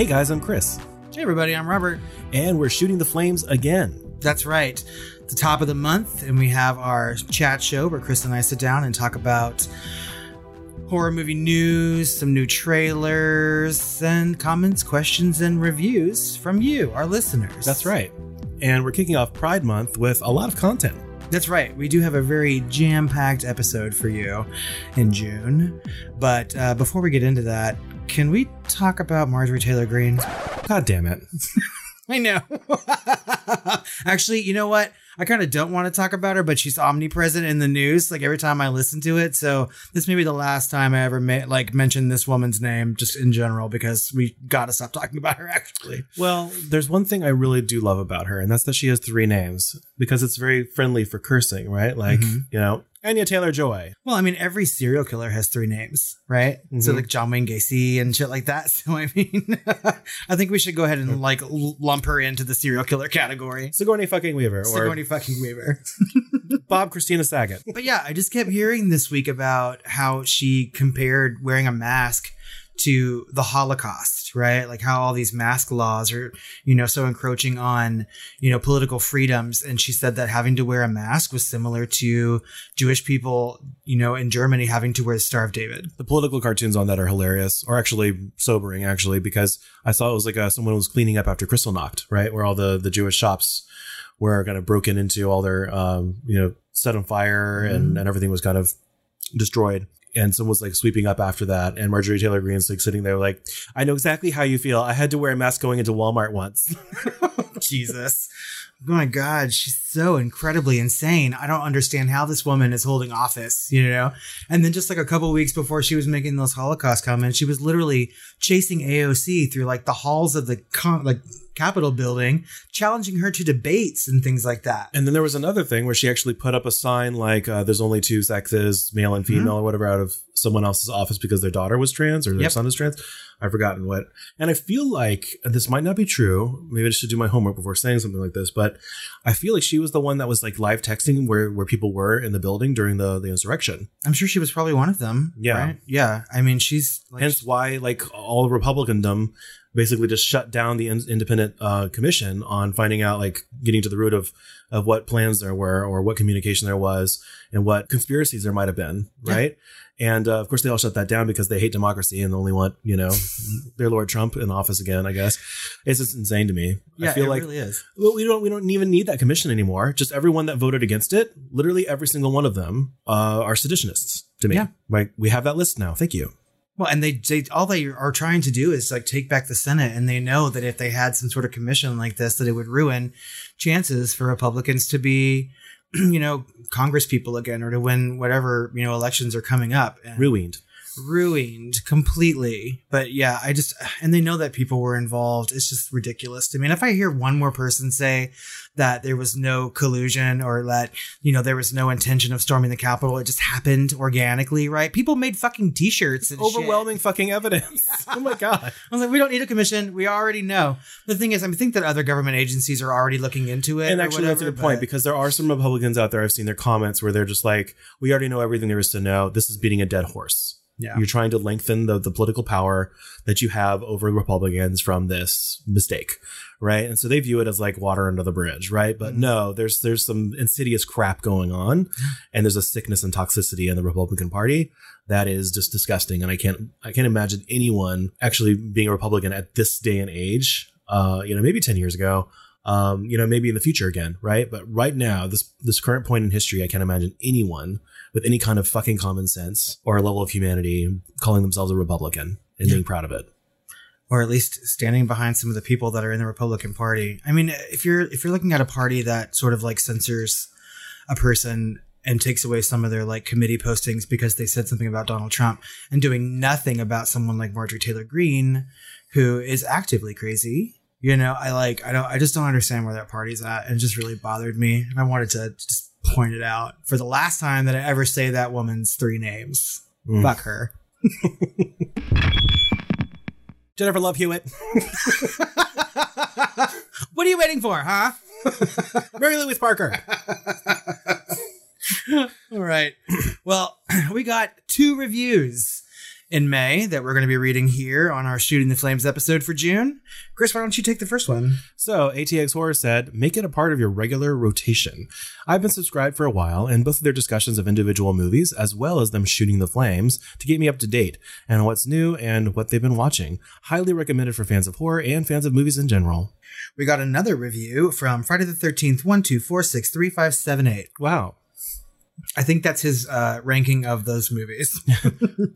Hey guys, I'm Chris, Hey, everybody, I'm Robert. and we're shooting the flames again. That's right. The top of the month, and we have our chat show where Chris and I sit down and talk about horror movie news, some new trailers, and comments, questions, and reviews from you, our listeners. That's right. And we're kicking off Pride Month with a lot of content. That's right. We do have a very jam packed episode for you in June. But uh, before we get into that, can we talk about Marjorie Taylor Greene? God damn it. I know. Actually, you know what? I kind of don't want to talk about her, but she's omnipresent in the news. Like every time I listen to it, so this may be the last time I ever ma- like mention this woman's name, just in general, because we got to stop talking about her. Actually, Well, there's one thing I really do love about her, and that's that she has three names because it's very friendly for cursing, right? Like, Mhm. you know, Anya Taylor Joy. well, I mean, every serial killer has three names, right? So Mhm. like John Wayne Gacy and shit like that. So I mean, I think we should go ahead and like l- lump her into the serial killer category. Sigourney fucking Weaver or Sigourney fucking Weaver. Bob Christina Saget. But yeah, I just kept hearing this week about how she compared wearing a mask to the Holocaust, right? Like how all these mask laws are, you know, so encroaching on, you know, political freedoms. And she said that having to wear a mask was similar to Jewish people, you know, in Germany having to wear the Star of David. The political cartoons on that are hilarious, or actually sobering, actually, because I saw it was like uh, someone was cleaning up after Kristallnacht, right, where all the the Jewish shops were kind of broken into, all their um, you know set on fire, and and everything was kind of destroyed. And someone was like sweeping up after that, and Marjorie Taylor Greene's like sitting there, like, I know exactly how you feel. I had to wear a mask going into Walmart once. Jesus. My God, she's so incredibly insane. I don't understand how this woman is holding office, you know? And then just like a couple weeks before she was making those Holocaust comments, she was literally chasing AOC through like the halls of the con- like Capitol building, challenging her to debates and things like that. And then there was another thing where she actually put up a sign like, uh, "There's only two sexes, male and female, or whatever, out of someone else's office because their daughter was trans or their Yep. son is trans." I've forgotten what. And I feel like this might not be true. Maybe I should do my homework before saying something like this. But I feel like she was the one that was like live texting where where people were in the building during the the insurrection. I'm sure she was probably one of them. Yeah. Right? Yeah. I mean, she's like, Hence why like all Republicandom basically just shut down the in- independent uh, commission on finding out like getting to the root of of what plans there were or what communication there was and what conspiracies there might have been Yeah. And uh, of course they all shut that down because they hate democracy and only want you know their lord trump in office again i guess. It's just insane to me. Yeah, i feel it like really is. well, we don't we don't even need that commission anymore. Just everyone that voted against it literally every single one of them uh, are seditionists to me. Yeah. like we have that list now. Thank you. Well, and they, they all they are trying to do is like take back the Senate, and they know that if they had some sort of commission like this, that it would ruin chances for Republicans to be, you know, Congress people again, or to win whatever you know elections are coming up. And ruined ruined completely. But yeah, I just and they know that people were involved. It's just ridiculous to me. And if I hear one more person say that there was no collusion or that you know there was no intention of storming the Capitol, it just happened organically, right? People made fucking T-shirts and shit. overwhelming fucking evidence. oh my god. I was like, we don't need a commission. We already know. The thing is, I think that other government agencies are already looking into it. And actually, that's a good point because there are some Republicans out there. I've seen their comments where they're just like, "We already know everything there is to know. This is beating a dead horse. Yeah, You're trying to lengthen the the political power that you have over Republicans from this mistake, right? And so they view it as like water under the bridge, right? But Mhm. no, there's there's some insidious crap going on, and there's a sickness and toxicity in the Republican Party that is just disgusting. And I can't I can't imagine anyone actually being a Republican at this day and age. Uh, you know, maybe ten years ago. Um, you know, maybe in the future again, right? But right now, this this current point in history, I can't imagine anyone with any kind of fucking common sense or a level of humanity calling themselves a Republican and Yeah. being proud of it. or at least standing behind some of the people that are in the Republican Party. I mean, if you're if you're looking at a party that sort of like censors a person and takes away some of their like committee postings because they said something about Donald Trump and doing nothing about someone like Marjorie Taylor Greene, who is actively crazy. You know, I like I don't I just don't understand where that party's at. And it just really bothered me. And I wanted to just point it out for the last time that I ever say that woman's three names. Mm. Fuck her. Jennifer Love Hewitt, What are you waiting for, huh? Mary Louise Parker. All right. Well, we got two reviews in May that we're going to be reading here on our Shooting the Flames episode for June. Chris, why don't you take the first one? So, ATX Horror said, make it a part of your regular rotation. I've been subscribed for a while, and both of their discussions of individual movies, as well as them shooting the flames, to keep me up to date and what's new and what they've been watching. Highly recommended for fans of horror and fans of movies in general. We got another review from Friday the 13th, 12463578. Wow. I think that's his uh, ranking of those movies.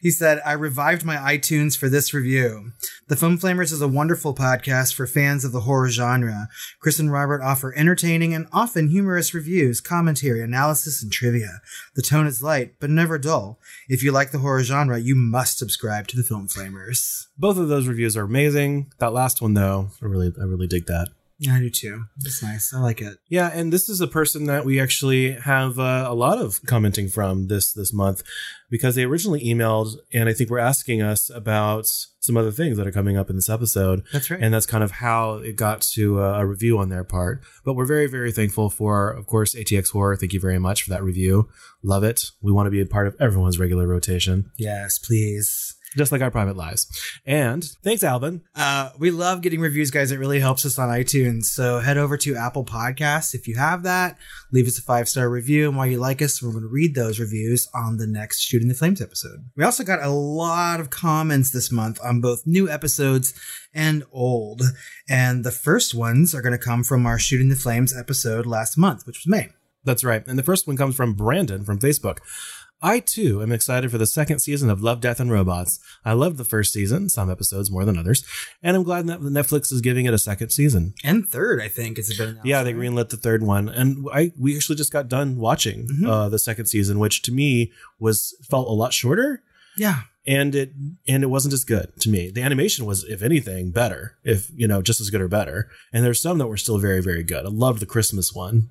He said, I revived my iTunes for this review. The Film Flamers is a wonderful podcast for fans of the horror genre. Chris and Robert offer entertaining and often humorous reviews, commentary, analysis, and trivia. The tone is light, but never dull. If you like the horror genre, you must subscribe to the Film Flamers. Both of those reviews are amazing. That last one, though, I really, I really dig that. Yeah, I do too. It's nice. I like it. Yeah, and this is a person that we actually have uh, a lot of commenting from this this month because they originally emailed and I think we're asking us about some other things that are coming up in this episode. That's right. And that's kind of how it got to uh, a review on their part. But we're very, very thankful for, of course, ATX Horror. Thank you very much for that review. Love it. We want to be a part of everyone's regular rotation, yes, please. Just like our private lives. And thanks, Alvin. Uh, we love getting reviews, guys. It really helps us on iTunes. So head over to Apple Podcasts if you have that. Leave us a five star review, and while you like us, we're going to read those reviews on the next Shooting the Flames episode. We also got a lot of comments this month on both new episodes and old, and the first ones are going to come from our Shooting the Flames episode last month, which was May. That's right. And the first one comes from Brandon from Facebook. I too am excited for the second season of Love, Death, and Robots. I loved the first season, some episodes more than others, and I'm glad that Netflix is giving it a second season. And third, I think it's been announced, Yeah, they greenlit the third one, and I we actually just got done watching Mhm. uh, the second season, which to me was felt a lot shorter, Yeah, and it and it wasn't as good to me. The animation was, if anything, better, if you know, just as good or better. And there's some that were still very, very good. I loved the Christmas one.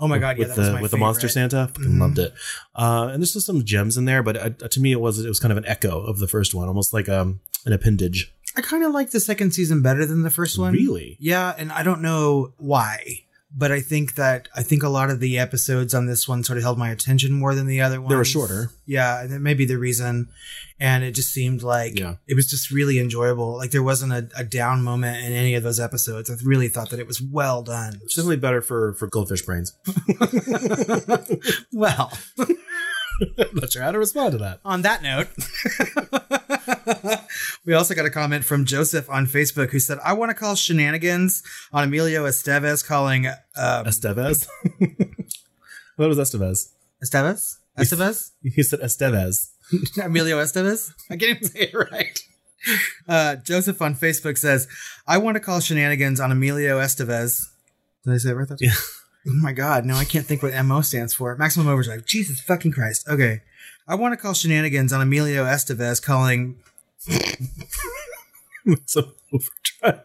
Oh my god, yeah, with that was the my with the monster. Santa, fucking Mhm. loved it. Uh, and there's just some gems in there, but uh, to me, it was it was kind of an echo of the first one, almost like um an appendage. I kind of like the second season better than the first one. Really? Yeah, and I don't know why, but I think that I think a lot of the episodes on this one sort of held my attention more than the other ones. They were shorter. Yeah, and that may be the reason. And it just seemed like Yeah. it was just really enjoyable. Like there wasn't a, a down moment in any of those episodes. I really thought that it was well done. It's definitely better for for goldfish brains. well, I'm not sure how to respond to that. on that note, we also got a comment from Joseph on Facebook who said, I want to call shenanigans on Emilio Estevez calling um, Estevez. what was Estevez? Estevez? Estevez? He said Estevez. Emilio Estevez? I can't even say it right. Uh, Joseph on Facebook says, I want to call shenanigans on Emilio Estevez. Did I say it right? Yeah. Oh my God. no, I can't think what MO stands for. Maximum Overdrive. Jesus fucking Christ. Okay. I want to call shenanigans on Emilio Estevez calling. so overdrive.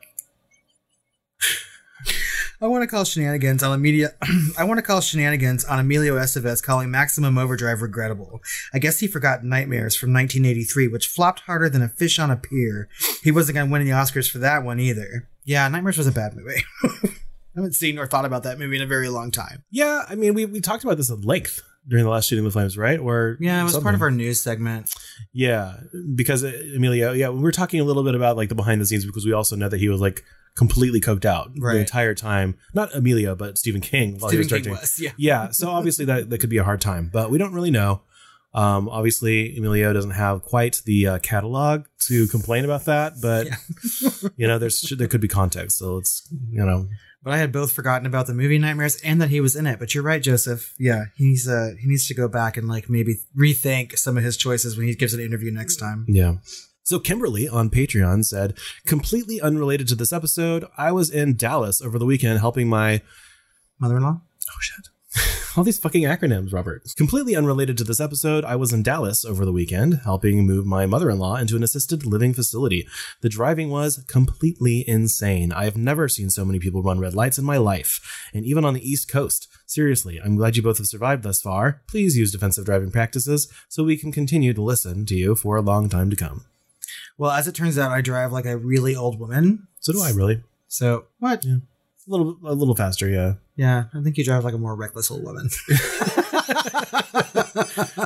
I want to call shenanigans on Emilio. I want to call shenanigans on Emilio Estevez calling Maximum Overdrive regrettable. I guess he forgot Nightmares from 1983, which flopped harder than a fish on a pier. He wasn't going to win the Oscars for that one either. Yeah, Nightmares was a bad movie. I haven't seen or thought about that movie in a very long time. Yeah, I mean, we, we talked about this at length during the last shooting the flames, right? Or Yeah, it was part of our news segment. Yeah, because uh, Emilio, yeah, we were talking a little bit about like the behind the scenes because we also know that he was like completely coked out Right. the entire time. Not Emilio, but Stephen King while he Stephen was King was, yeah. yeah, so obviously that that could be a hard time, but we don't really know. Um, obviously, Emilio doesn't have quite the uh, catalog to complain about that, but you know, there's there could be context, so it's you know, But I had both forgotten about the movie Nightmares and that he was in it. But you're right, Joseph. Yeah, he's uh he needs to go back and like maybe rethink some of his choices when he gives an interview next time. Yeah. So Kimberly on Patreon said, completely unrelated to this episode, I was in Dallas over the weekend helping my Mother-in-law. Oh shit. All these fucking acronyms, Robert. Completely unrelated to this episode, I was in Dallas over the weekend helping move my mother in law into an assisted living facility. The driving was completely insane. I have never seen so many people run red lights in my life, and even on the East Coast. Seriously, I'm glad you both have survived thus far. Please use defensive driving practices so we can continue to listen to you for a long time to come. Well, as it turns out, I drive like a really old woman. So do I, really. So what? Yeah. A little a little faster. Yeah, Yeah, I think you drive like a more reckless old woman.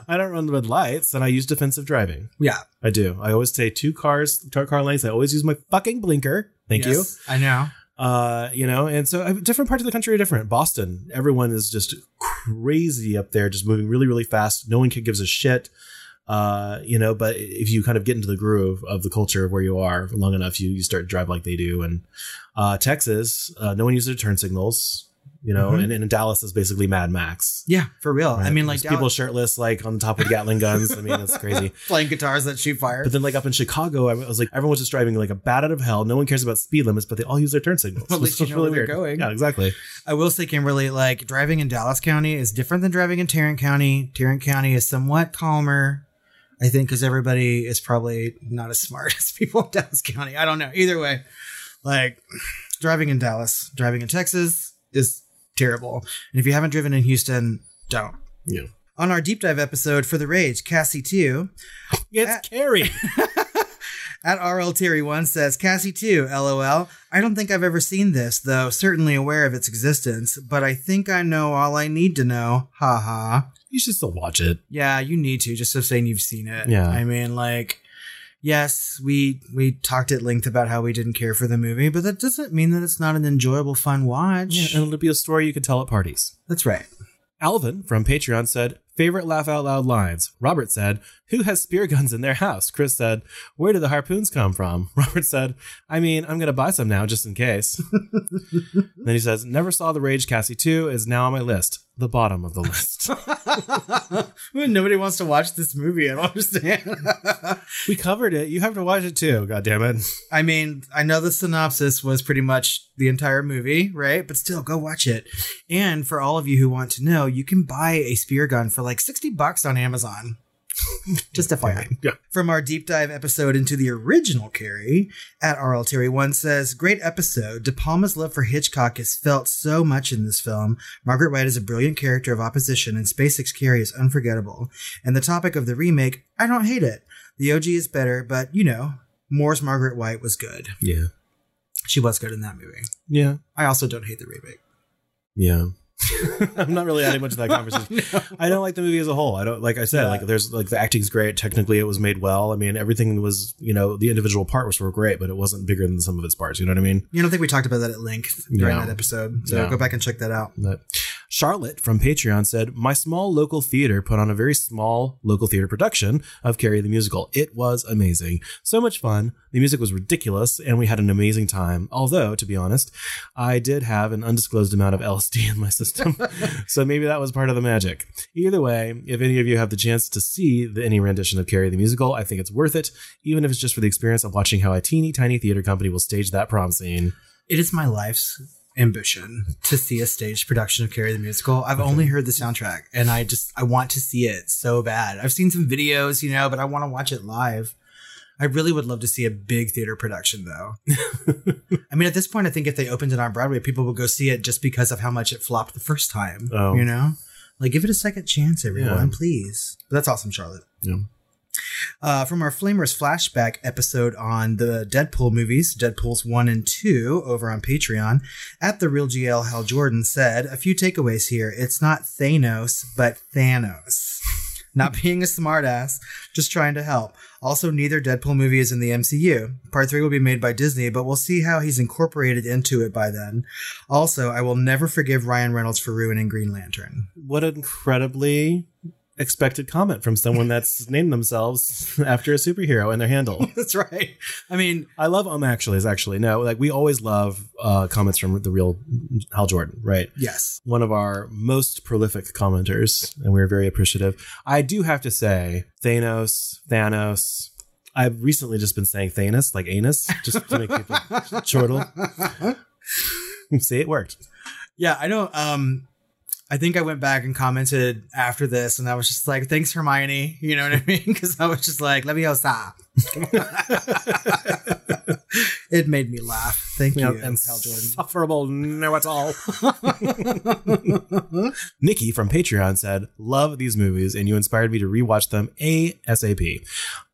I don't run the red lights, and I use defensive driving. yeah. I do. I always say two cars, two car lengths. I always use my fucking blinker. Thank you. I know. Uh, you know, and so uh, different parts of the country are different. Boston, everyone is just crazy up there, just moving really, really fast. No one gives a shit. Uh, you know, but if you kind of get into the groove of the culture of where you are long enough, you, you start to drive like they do. And uh, Texas, uh, no one uses their turn signals. You know, Mhm. and, and Dallas is basically Mad Max. Yeah, for real. I mean, like There's people shirtless, like on top of Gatling guns. I mean, it's crazy. playing guitars that shoot fire. But then, like up in Chicago, I was like, everyone was just driving like a bat out of hell. No one cares about speed limits, but they all use their turn signals. At least you know where they're weird. going. Yeah, exactly. I will say, Kimberly, like driving in Dallas County is different than driving in Tarrant County. Tarrant County is somewhat calmer, I think, because everybody is probably not as smart as people in Dallas County. I don't know. Either way, like driving in Dallas, driving in Texas is terrible. And if you haven't driven in Houston, don't. Yeah. On our deep dive episode for the Rage, Cassie 2, It's Ah. Carrie. At RL Terry one says, Cassie 2, lol. I don't think I've ever seen this, though certainly aware of its existence, but I think I know all I need to know. Ha ha. You should still watch it. Yeah, you need to, just so saying you've seen it. Yeah. I mean, like, yes, we we talked at length about how we didn't care for the movie, but that doesn't mean that it's not an enjoyable, fun watch. Yeah, and it'll be a story you can tell at parties. That's right. Alvin from Patreon said, favorite laugh out loud lines. Robert said, who has spear guns in their house? Chris said, where do the harpoons come from? Robert said, I mean, I'm going to buy some now just in case. then he says, never saw The Rage Cassie 2 is now on my list. The bottom of the list. Nobody wants to watch this movie. I don't understand. we covered it. You have to watch it too. God damn it. I mean, I know the synopsis was pretty much the entire movie, right? But still, go watch it. And for all of you who want to know, you can buy a spear gun for like 60 bucks on Amazon. Just FYI. Yeah. From our deep dive episode into the original Carrie, at RL Terry One says, Great episode. De Palma's love for Hitchcock is felt so much in this film. Margaret White is a brilliant character of opposition, and Spacek's Carrie is unforgettable. And the topic of the remake, I don't hate it. The OG is better, but you know, Moore's Margaret White was good. Yeah. She was good in that movie. Yeah. I also don't hate the remake. Yeah. I'm not really adding much to that conversation. I don't like the movie as a whole. I don't like I said, Yeah. like there's like the acting's great. Technically it was made well. I mean, everything was, you know, the individual parts were great, but it wasn't bigger than some of its parts. You know what I mean? You don't think we talked about that at length during Yeah. that episode? So Yeah. go back and check that out. But Charlotte from Patreon said, My small local theater put on a very small local theater production of Carrie the Musical. It was amazing. So much fun. The music was ridiculous, and we had an amazing time. Although, to be honest, I did have an undisclosed amount of LSD in my system. so maybe that was part of the magic. Either way, if any of you have the chance to see the, any rendition of Carrie the Musical, I think it's worth it, even if it's just for the experience of watching how a teeny tiny theater company will stage that prom scene. It is my life's ambition to see a staged production of Carrie the Musical. I've only heard the soundtrack and I just I want to see it so bad. I've seen some videos, you know, but I want to watch it live. I really would love to see a big theater production though. I mean, at this point, I think if they opened it on Broadway, people would go see it just because of how much it flopped the first time. Oh. You know? Like give it a second chance, everyone, Yeah. please. But that's awesome, Charlotte. Yeah. Uh, from our Flamers flashback episode on the Deadpool movies, Deadpool's 1 and 2, over on Patreon, at the real GL Hal Jordan said, A few takeaways here. It's not Thanos, but Thanos. Not being a smartass, just trying to help. Also, neither Deadpool movie is in the MCU. Part 3 will be made by Disney, but we'll see how he's incorporated into it by then. Also, I will never forgive Ryan Reynolds for ruining Green Lantern. what incredibly expected comment from someone that's named themselves after a superhero in their handle. That's right. I mean, I love um actually is actually no like we always love uh comments from the real Hal Jordan right yes. one of our most prolific commenters and we're very appreciative I do have to say Thanos Thanos I've recently just been saying Thanos like anus just to make people chortle see it worked Yeah, I know. Um, I think I went back and commented after this, and I was just like, "Thanks, Hermione." You know what I mean? Because I was just like, "Leviosa." it made me laugh. Thank you, You know, and Hal Jordan. Sufferable know it all. Nikki from Patreon said, Love these movies, and you inspired me to rewatch them ASAP.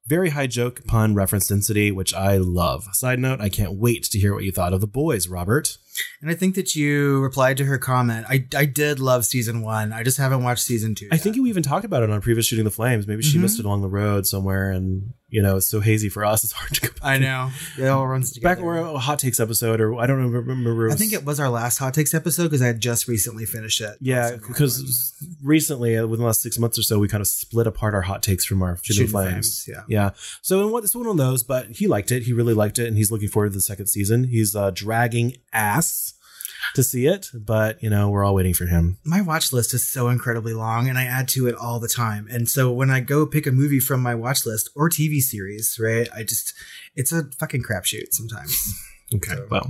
Very high joke, pun, reference density, which I love. Side note, I can't wait to hear what you thought of The Boys, Robert. And I think that you replied to her comment. I, I did love season one. I just haven't watched season two. I think you even talked about it on previous shooting the flames. Maybe she Mhm. missed it along the road somewhere, and you know it's so hazy for us. It's hard to go back. I know. It all runs together. Back where a hot takes episode, or I don't remember. remember it I think it was our last hot takes episode because I had just recently finished it. Yeah, Something like that. because recently, uh, within the last six months or so, we kind of split apart our hot takes from our shooting Shooting flames. Flames, yeah. yeah. So in what it's one of those, but he liked it. He really liked it, and he's looking forward to the second season. He's uh, dragging ass to see it, but you know we're all waiting for him. my watch list is so incredibly long and I add to it all the time. And so when I go pick a movie from my watch list or TV series, right, I just, it's a fucking crapshoot sometimes. Okay, well,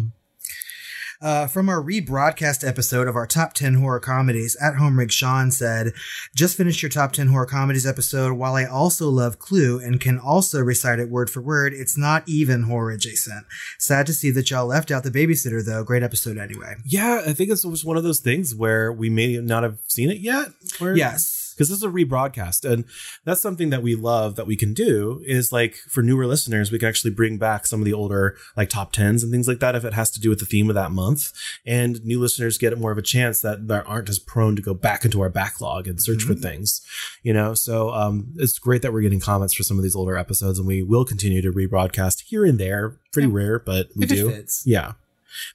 Uh, from our rebroadcast episode of our top 10 horror comedies, at home rig Sean said, just finished your top 10 horror comedies episode. While I also love Clue and can also recite it word for word, it's not even horror adjacent. Sad to see that y'all left out the babysitter though. Great episode anyway. yeah, I think it was one of those things where we may not have seen it yet. Where, Yes. Because this is a rebroadcast and that's something that we love that we can do is like for newer listeners we can actually bring back some of the older like top 10s and things like that if it has to do with the theme of that month. And new listeners get more of a chance that that aren't as prone to go back into our backlog and search for Mhm. things you know? So um it's great that we're getting comments for some of these older episodes and we will continue to rebroadcast here and there. Pretty Yeah. rare but we If do. yeah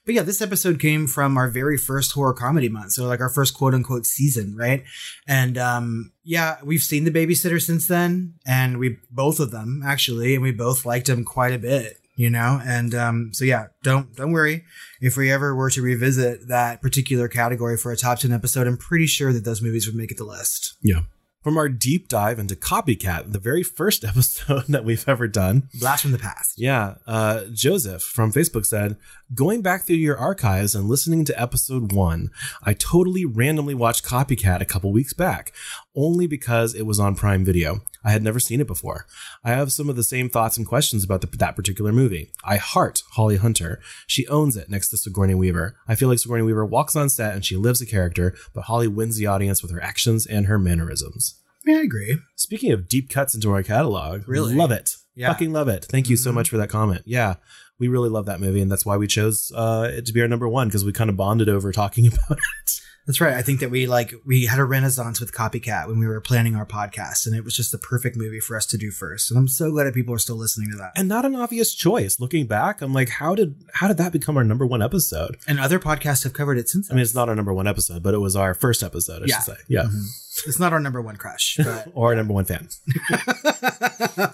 But yeah, this episode came from our very first horror comedy month. So like our first quote unquote season, right? And um yeah, we've seen the babysitter since then, and we both of them actually, and we both liked them quite a bit, you know? And um so yeah, don't don't worry. If we ever were to revisit that particular category for a top 10 episode, I'm pretty sure that those movies would make it the list. yeah from our deep dive into copycat the very first episode that we've ever done Blast from the past. Yeah, uh, Joseph from Facebook said, going back through your archives and listening to episode one, I totally randomly watched Copycat a couple weeks back, only because it was on Prime Video. I had never seen it before. I have some of the same thoughts and questions about the, that particular movie. I heart Holly Hunter. She owns it next to Sigourney Weaver. I feel like Sigourney Weaver walks on set and she lives a character, but Holly wins the audience with her actions and her mannerisms. Yeah, I agree. Speaking of deep cuts into our catalog, Really? love it. Yeah. Fucking love it. Thank you so Mhm. much for that comment. Yeah, we really love that movie, and that's why we chose uh, it to be our number one because we kind of bonded over talking about it. That's right. I think that we like we had a renaissance with Copycat when we were planning our podcast, and it was just the perfect movie for us to do first. And I'm so glad that people are still listening to that. And not an obvious choice. Looking back, I'm like, how did how did that become our number one episode? And other podcasts have covered it since. I mean, it's not our number one episode, but it was our first episode. I Yeah. should say, yeah, Mhm. It's not our number one crush, but or our number one fan.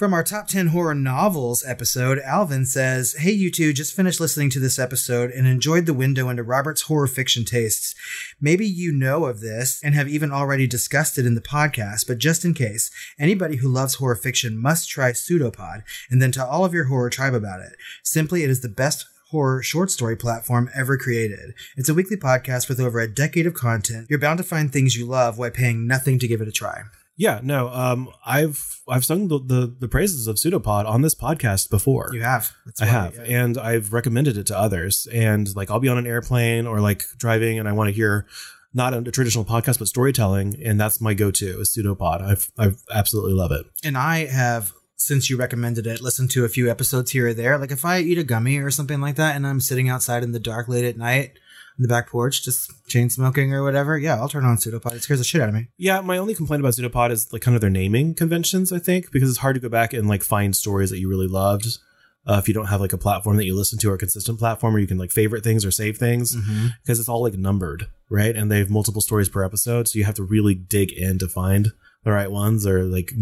From our top 10 horror novels episode, Alvin says, Hey, you two, just finished listening to this episode and enjoyed the window into Robert's horror fiction tastes. Maybe you know of this and have even already discussed it in the podcast, but just in case, anybody who loves horror fiction must try Pseudopod and then tell all of your horror tribe about it. Simply, it is the best horror short story platform ever created. It's a weekly podcast with over a decade of content. You're bound to find things you love while paying nothing to give it a try. Yeah, no, um, I've I've sung the, the the praises of Pseudopod on this podcast before. You have. That's I have, and I've recommended it to others. And like, I'll be on an airplane or like driving, and I want to hear not a traditional podcast but storytelling, and that's my go-to is Pseudopod. I've I've absolutely love it. and I have since you recommended it listened to a few episodes here or there like if i eat a gummy or something like that and i'm sitting outside in the dark late at night on the back porch just chain smoking or whatever yeah i'll turn on pseudopod it scares the shit out of me Yeah, my only complaint about Pseudopod is like kind of their naming conventions. I think because it's hard to go back and like find stories that you really loved. Uh, if you don't have like a platform that you listen to or a consistent platform where you can like favorite things or save things because it's all like numbered, right? And they have multiple stories per episode, so you have to really dig in to find the right ones or like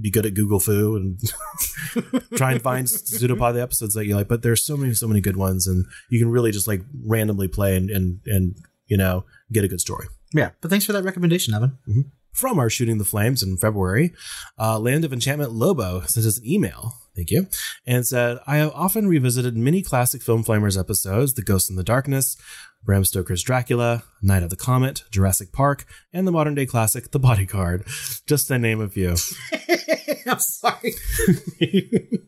be good at Google Fu and try and find pseudopod the episodes that you like. But there's so many, so many good ones, and you can really just like randomly play and and and you know get a good story. yeah but thanks for that recommendation evan From our Shooting the Flames in February, uh, Land of Enchantment Lobo sent us an email. Thank you. And said, I have often revisited many classic Film Flamers episodes The Ghost in the Darkness, Bram Stoker's Dracula, Night of the Comet, Jurassic Park, and the modern day classic The Bodyguard, just to name a few. i'm sorry. It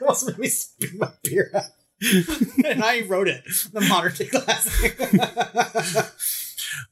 made me spit my beer out. And i wrote it the modern day classic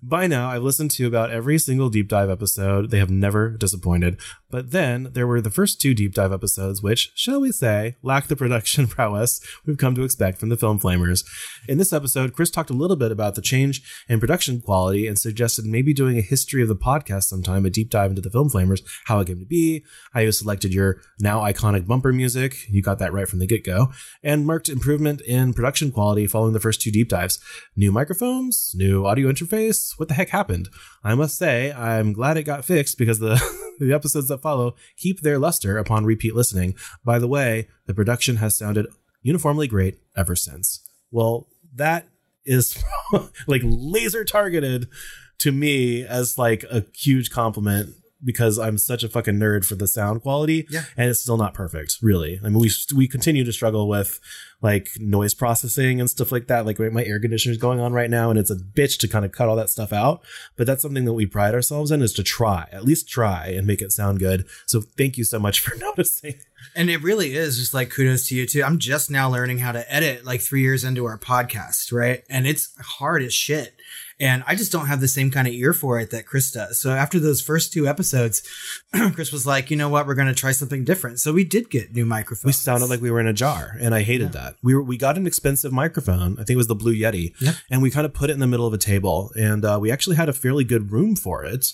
By now, I've listened to about every single deep dive episode. They have never disappointed. But then there were the first two deep dive episodes, which, shall we say, lack the production prowess we've come to expect from the Film Flamers. In this episode, Chris talked a little bit about the change in production quality and suggested maybe doing a history of the podcast sometime, a deep dive into the Film Flamers, how it came to be, how you selected your now iconic bumper music. You got that right from the get go. And marked improvement in production quality following the first two deep dives. New microphones, new audio interface. What the heck happened? I must say, I'm glad it got fixed because the, the episodes that follow keep their luster upon repeat listening. By the way, the production has sounded uniformly great ever since. Well, that is like laser targeted to me as like a huge compliment because I'm such a fucking nerd for the sound quality. Yeah. And it's still not perfect, really. I mean, we, we continue to struggle with like noise processing and stuff like that. Like right, my air conditioner is going on right now and it's a bitch to kind of cut all that stuff out. But that's something that we pride ourselves in is to try, at least try and make it sound good. So thank you so much for noticing. And it really is just like kudos to you too. I'm just now learning how to edit like three years into our podcast, right? And it's hard as shit. And I just don't have the same kind of ear for it that Chris does. So after those first two episodes, Chris was like, you know what? We're going to try something different. So we did get new microphones. We sounded like we were in a jar, and I hated that. We were we got an expensive microphone. I think it was the Blue Yeti, Yeah. and we kind of put it in the middle of a table, and uh, we actually had a fairly good room for it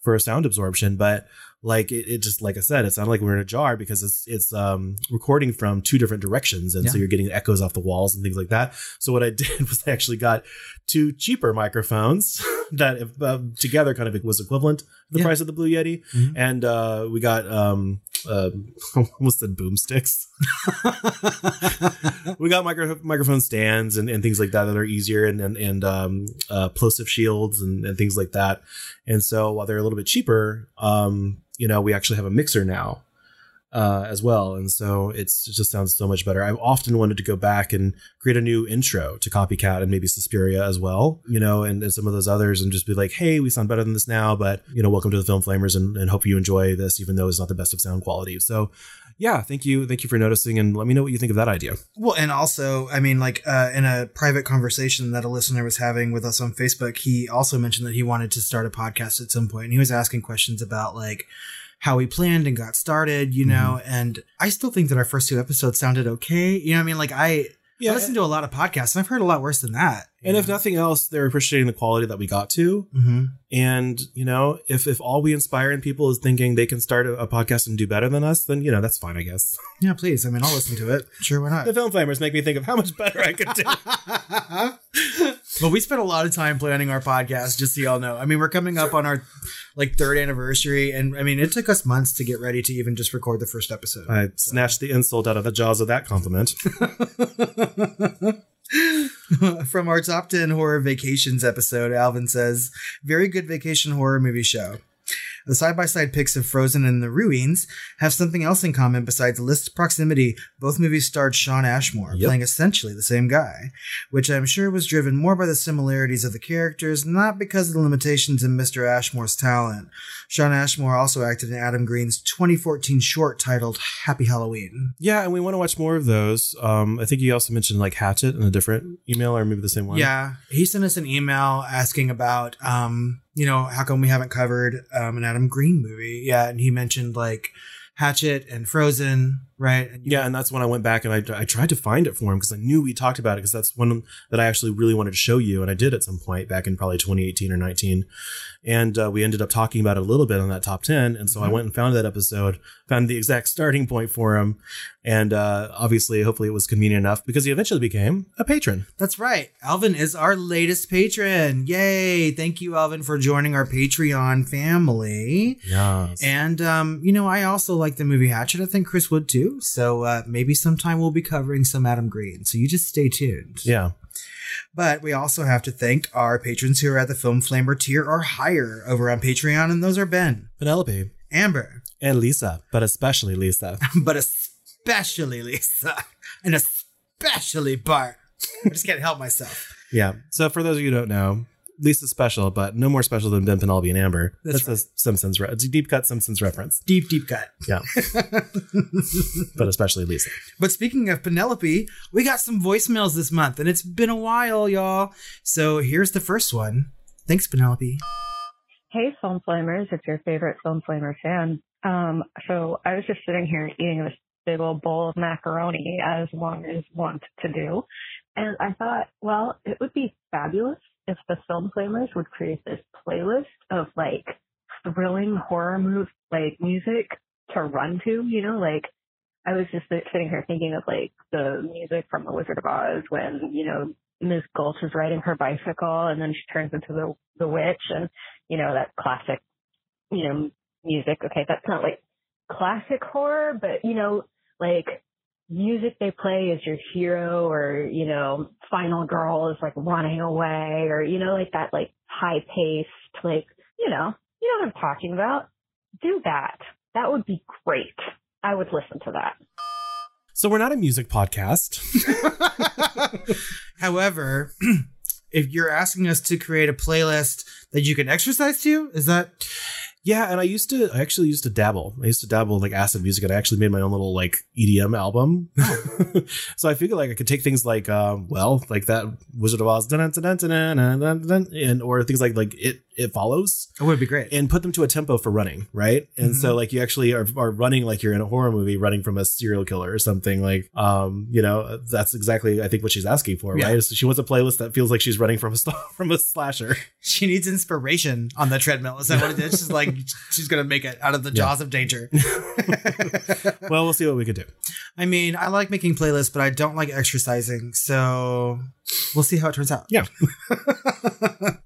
for sound absorption, but. Like it, it just like I said, it sounded like we are in a jar because it's it's um recording from two different directions, and so you're getting echoes off the walls and things like that. So what I did was I actually got two cheaper microphones that if, uh, together kind of was equivalent to the Yeah. price of the Blue Yeti, Mhm. and uh, we got um uh, almost said boomsticks. we got micro- microphone stands and, and things like that that are easier and and, and um, uh, plosive shields and, and things like that. And so while they're a little bit cheaper, um, you know, we actually have a mixer now uh, as well. And so it just sounds so much better. I've often wanted to go back and create a new intro to Copycat and maybe Suspiria as well, you know, and, and some of those others and just be like, hey, we sound better than this now, but, you know, welcome to the Film Flamers and, and hope you enjoy this, even though it's not the best of sound quality. So, yeah, thank you. Thank you for noticing and let me know what you think of that idea. Well, and also, I mean, like uh, in a private conversation that a listener was having with us on Facebook, he also mentioned that he wanted to start a podcast at some point, and he was asking questions about like how we planned and got started, you know. And I still think that our first two episodes sounded okay. You know, what I mean, like I, I listen to a lot of podcasts, and I've heard a lot worse than that. And if nothing else, they're appreciating the quality that we got to. hmm And, you know, if, if all we inspire in people is thinking they can start a, a podcast and do better than us, then, you know, that's fine, I guess. yeah, please, I mean, I'll listen to it. Sure, why not? The? Film Flamers make me think of how much better I could do. but we spent a lot of time planning our podcast, just so y'all know. I mean, we're coming up on our like third anniversary, and I mean, it took us months to get ready to even just record the first episode. I snatched the insult out of the jaws of that compliment. From our top 10 horror vacations episode, Alvin says, Very good vacation horror movie show. The side by side pics of Frozen and the Ruins have something else in common besides list proximity. Both movies starred Shawn Ashmore, Yep. playing essentially the same guy, which I'm sure was driven more by the similarities of the characters, not because of the limitations in Mr. Ashmore's talent. Shawn Ashmore also acted in Adam Green's 2014 short titled Happy Halloween. yeah, and we want to watch more of those. Um, I think you also mentioned like Hatchet in a different email or maybe the same one. Yeah, he sent us an email asking about, um, you know, how come we haven't covered um, an Adam Green movie? yet? and he mentioned like Hatchet and Frozen, right? And Yeah, and that's when I went back and I, I tried to find it for him because I knew we talked about it because that's one that I actually really wanted to show you, and I did at some point back in probably 2018 or 19, and uh, we ended up talking about it a little bit on that top 10, and so I Mhm. went and found that episode, found the exact starting point for him, and uh, obviously, hopefully, it was convenient enough because he eventually became a patron. That's right. Alvin is our latest patron. Yay! Thank you, Alvin, for joining our Patreon family. Yeah, And um, you know, I also like the movie Hatchet. I think Chris would too. So uh, maybe sometime we'll be covering some Adam Green. So you just stay tuned. yeah. But we also have to thank our patrons who are at the Film Flamer tier or higher over on Patreon, and those are Ben, Penelope Amber, and Lisa, but especially Lisa. but especially Lisa, and especially Bart. I just can't help myself. Yeah. So for those of you who don't know, Lisa's special, but no more special than Ben, Penelope, and Amber. That's That's, a Simpsons. Re- it's a deep cut Simpsons reference. Deep, deep cut. Yeah. but especially Lisa. But speaking of Penelope, we got some voicemails this month, and it's been a while, y'all. So here's the first one Thanks, Penelope. Hey, Film Flamers, it's your favorite Film Flamer fan. Um, so I was just sitting here eating this big old bowl of macaroni as long as want to do. And I thought, well, it would be fabulous if the Film playlist would create this playlist of like thrilling horror movie like music to run to, you know, like I was just sitting here thinking of like the music from The Wizard of Oz when, you know, Ms. Gulch is riding her bicycle and then she turns into the the witch and you know that classic you know music. Okay, that's not like classic horror, but you know like music they play as your hero or you know final girl is like running away or you know like that like high paced like you know you know what I'm talking about. Do that. That would be great. I would listen to that. So we're not a music podcast. However, if you're asking us to create a playlist that you can exercise to, is that yeah, and I used to. I actually used to dabble. I used to dabble in like acid music, and I actually made my own little like EDM album. Oh. so I figured like I could take things like, um, well, like that Wizard of Oz, and or things like like it it follows. Oh, it would be great, and put them to a tempo for running, right? And mm-hmm. so like you actually are, are running like you're in a horror movie, running from a serial killer or something. Like, um, you know, that's exactly I think what she's asking for, yeah. right? So she wants a playlist that feels like she's running from a from a slasher. She needs inspiration on the treadmill. Is that what it is? She's like she's gonna make it out of the Yeah. jaws of danger. well, we'll see what we can do. I mean, I like making playlists, but I don't like exercising. So we'll see how it turns out. Yeah.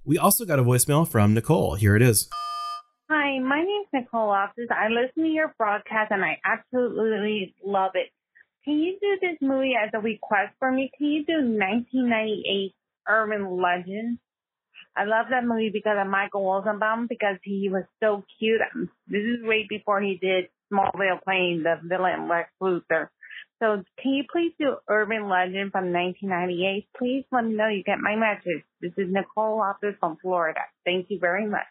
We also got a voicemail from Nicole. Here it is. Hi, my name's Nicole Loftus. I listen to your broadcast and I absolutely love it. Can you do this movie as a request for me? Can you do 1998 Urban Legend? I love that movie because of Michael Rosenbaum because he was so cute. Um, This is way before he did Smallville playing the villain Lex Luthor. So can you please do Urban Legend from 1998? Please let me know you get my message. This is Nicole Loftus from Florida. Thank you very much.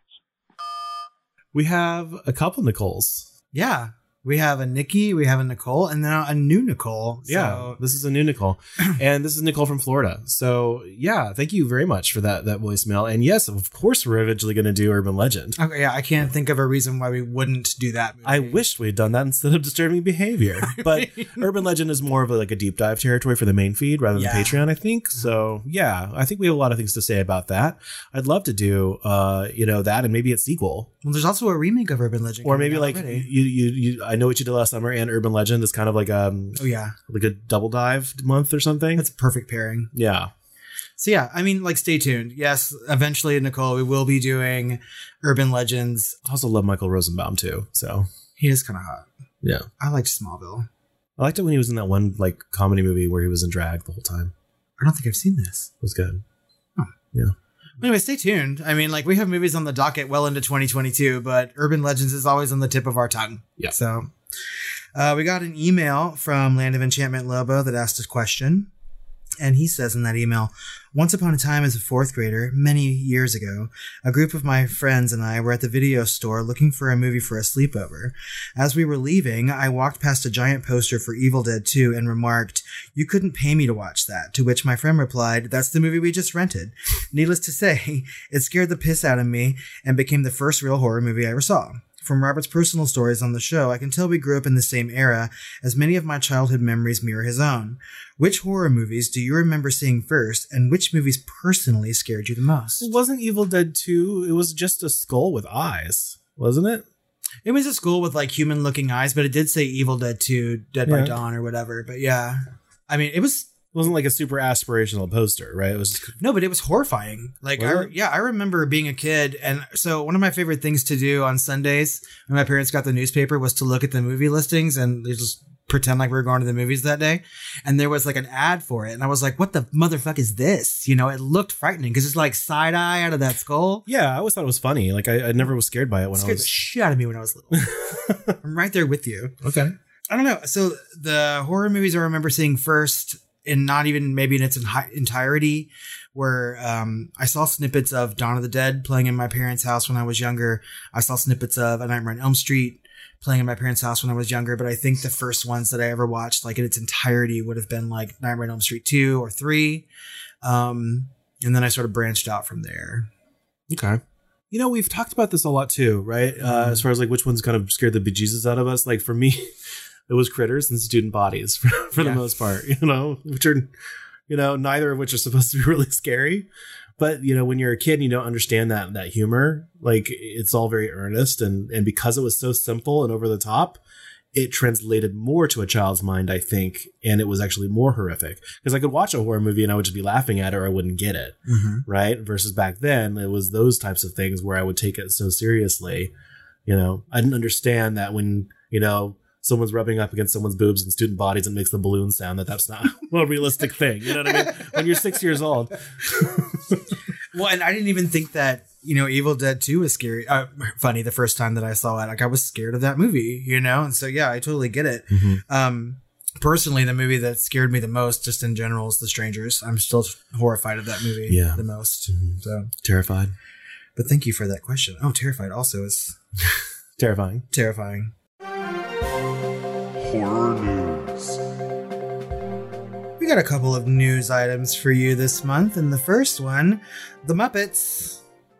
We have a couple Nicoles. Yeah. We have a Nikki, we have a Nicole, and now a new Nicole. So Yeah, this is a new Nicole, and this is Nicole from Florida. So yeah, thank you very much for that that voicemail. And yes, of course, we're eventually going to do Urban Legend. Okay, yeah, I can't think of a reason why we wouldn't do that. Movie. I wished we'd done that instead of disturbing behavior. But Urban Legend is more of a, like a deep dive territory for the main feed rather than Yeah. Patreon, I think. So yeah, I think we have a lot of things to say about that. I'd love to do, uh, you know, that and maybe a sequel, Well, there's also a remake of Urban Legend, or maybe like already. you, you, you. I know what you did last summer, and Urban Legend is kind of like um oh yeah, like a double dive month or something. that's a perfect pairing. yeah, So yeah, I mean, like, stay tuned. Yes, eventually, Nicole, we will be doing Urban Legends. I also love Michael Rosenbaum too. So He is kind of hot. yeah, I liked Smallville. I liked it when he was in that one like comedy movie where he was in drag the whole time. I don't think I've seen this. It was good. Anyway, stay tuned. I mean, like, we have movies on the docket well into 2022, but Urban Legends is always on the tip of our tongue. Yeah. So, uh, we got an email from Land of Enchantment Lobo that asked a question. And he says in that email, once upon a time as a fourth grader, many years ago, a group of my friends and I were at the video store looking for a movie for a sleepover. As we were leaving, I walked past a giant poster for Evil Dead 2 and remarked, You couldn't pay me to watch that. To which my friend replied, That's the movie we just rented. Needless to say, it scared the piss out of me and became the first real horror movie I ever saw. From Robert's personal stories on the show, I can tell we grew up in the same era, as many of my childhood memories mirror his own. Which horror movies do you remember seeing first, and which movies personally scared you the most? It wasn't Evil Dead 2. It was just a skull with eyes, wasn't it? It was a skull with like human looking eyes, but it did say Evil Dead 2, Dead by Dawn, or whatever. But yeah. I mean, it was It wasn't like a super aspirational poster, right? It was just, No, but it was horrifying. Like, Was I, yeah, I remember being a kid, and so one of my favorite things to do on Sundays when my parents got the newspaper was to look at the movie listings and they just pretend like we were going to the movies that day. And there was like an ad for it, and I was like, "What the motherfuck is this?" You know, it looked frightening because it's like side eye out of that skull. yeah, I always thought it was funny. Like I, I never was scared by it when It I scared the was. shit out of me when I was little. I'm right there with you. okay. I don't know. So the horror movies I remember seeing first, and not even maybe in its enhi- entirety, where um, I saw snippets of Dawn of the Dead playing in my parents' house when I was younger. I saw snippets of A Nightmare on Elm Street playing in my parents' house when I was younger. But I think the first ones that I ever watched, like in its entirety, would have been like Nightmare on Elm Street two or three, um, and then I sort of branched out from there. Okay. You know, we've talked about this a lot too, right? Uh, Mhm. as far as like which ones kind of scared the bejesus out of us. Like for me, it was critters and student bodies for, for the most part, you know, which are, you know, neither of which are supposed to be really scary. But you know, when you're a kid and you don't understand that that humor, like it's all very earnest, and and because it was so simple and over the top, it translated more to a child's mind, I think, and it was actually more horrific. Because I could watch a horror movie and I would just be laughing at it, or I wouldn't get it Mm-hmm. right? Versus back then, it was those types of things where I would take it so seriously. You know, I didn't understand that when, you know, someone's rubbing up against someone's boobs and student bodies and makes the balloon sound, that that's not a realistic thing. You know what I mean? When you're six years old. Well, and I didn't even think that you know Evil Dead Two was scary. Uh, funny the first time that I saw it, like I was scared of that movie, you know. And so yeah, I totally get it. Um, personally, the movie that scared me the most, just in general, is The Strangers. I'm still horrified of that movie. Yeah. the most. Mhm. So, Terrified. but thank you for that question. Oh, terrified also is Terrifying. terrifying. Horror news. We got a couple of news items for you this month, and the first one, the Muppets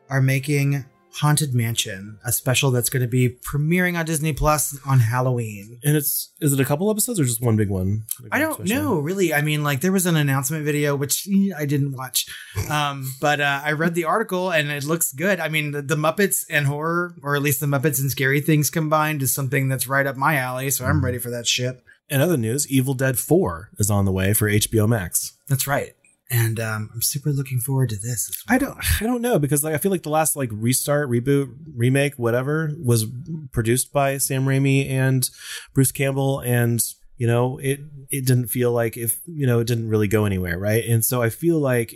are making Haunted Mansion, a special that's going to be premiering on Disney Plus on Halloween. And it's, is it a couple episodes or just one big one? Like I don't special? know, really. I mean, like there was an announcement video which eh, I didn't watch, um, but uh, I read the article and it looks good. I mean, the, the Muppets and horror, or at least the Muppets and scary things combined, is something that's right up my alley. So I'm Mhm. ready for that shit. In other news, Evil Dead 4 is on the way for HBO Max. That's right, and um, I'm super looking forward to this. as I don't I don't know because like I feel like the last like restart, reboot, remake, whatever was produced by Sam Raimi and Bruce Campbell and you know, it it didn't feel like if you know, it didn't really go anywhere, right? And so I feel like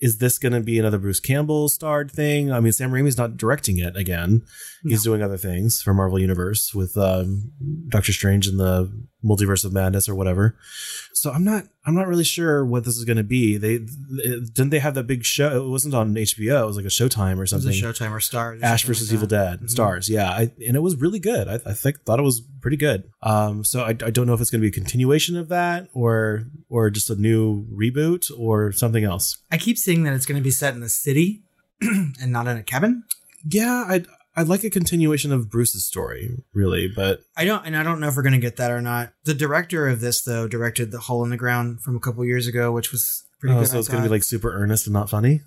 is this going to be another Bruce Campbell starred thing? I mean, Sam Raimi's not directing it again. He's doing other things for Marvel Universe with um, Doctor Strange and the Multiverse of Madness or whatever. So I'm not I'm not really sure what this is going to be. They didn't they have that big show? It wasn't on HBO. It was like a Showtime or It was something. a Showtime or Star. or Ash versus like Evil. Dead Mhm. Starz, yeah, I, and it was really good. I, I think thought it was pretty good. Um, so I, I don't know if it's going to be a continuation of that or or just a new reboot or something else. I keep seeing that it's going to be set in the city and not in a cabin. Yeah, I'd I'd like a continuation of Bruce's story, really, but I don't, and I don't know if we're going to get that or not. The director of this, though, directed The Hole in the Ground from a couple years ago, which was pretty oh, good. so I it's going to be like super earnest and not funny.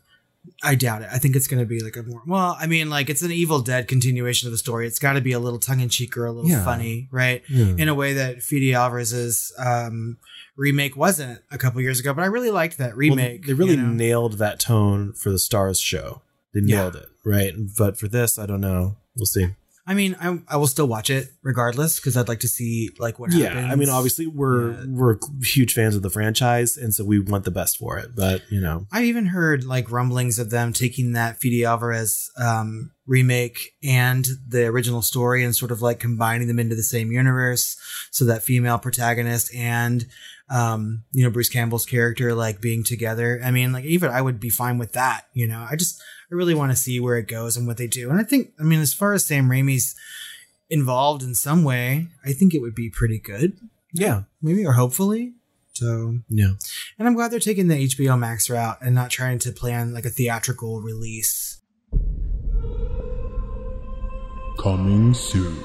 I doubt it. I think it's going to be like a more well. I mean, like it's an Evil Dead continuation of the story. It's got to be a little tongue in cheek or a little Yeah. funny, right? Yeah. In a way that Fede Alvarez's um, remake wasn't a couple years ago. But I really liked that Well, remake. they really you know? nailed that tone for the Starz show. They Yeah. nailed it, right? But for this, I don't know. We'll see. I mean, I, I will still watch it regardless because I'd like to see like what yeah, happens. I mean, obviously we're Yeah. we're huge fans of the franchise, and so we want the best for it. But you know, I've even heard like rumblings of them taking that Fede Alvarez um, remake and the original story and sort of like combining them into the same universe, so that female protagonist and um, you know Bruce Campbell's character like being together. I mean, like even I would be fine with that. You know, I just I really want to see where it goes and what they do. And I think, I mean, as far as Sam Raimi's involved in some way, I think it would be pretty good, yeah, maybe or hopefully. So yeah. and I'm glad they're taking the HBO Max route and not trying to plan like a theatrical release. Coming soon.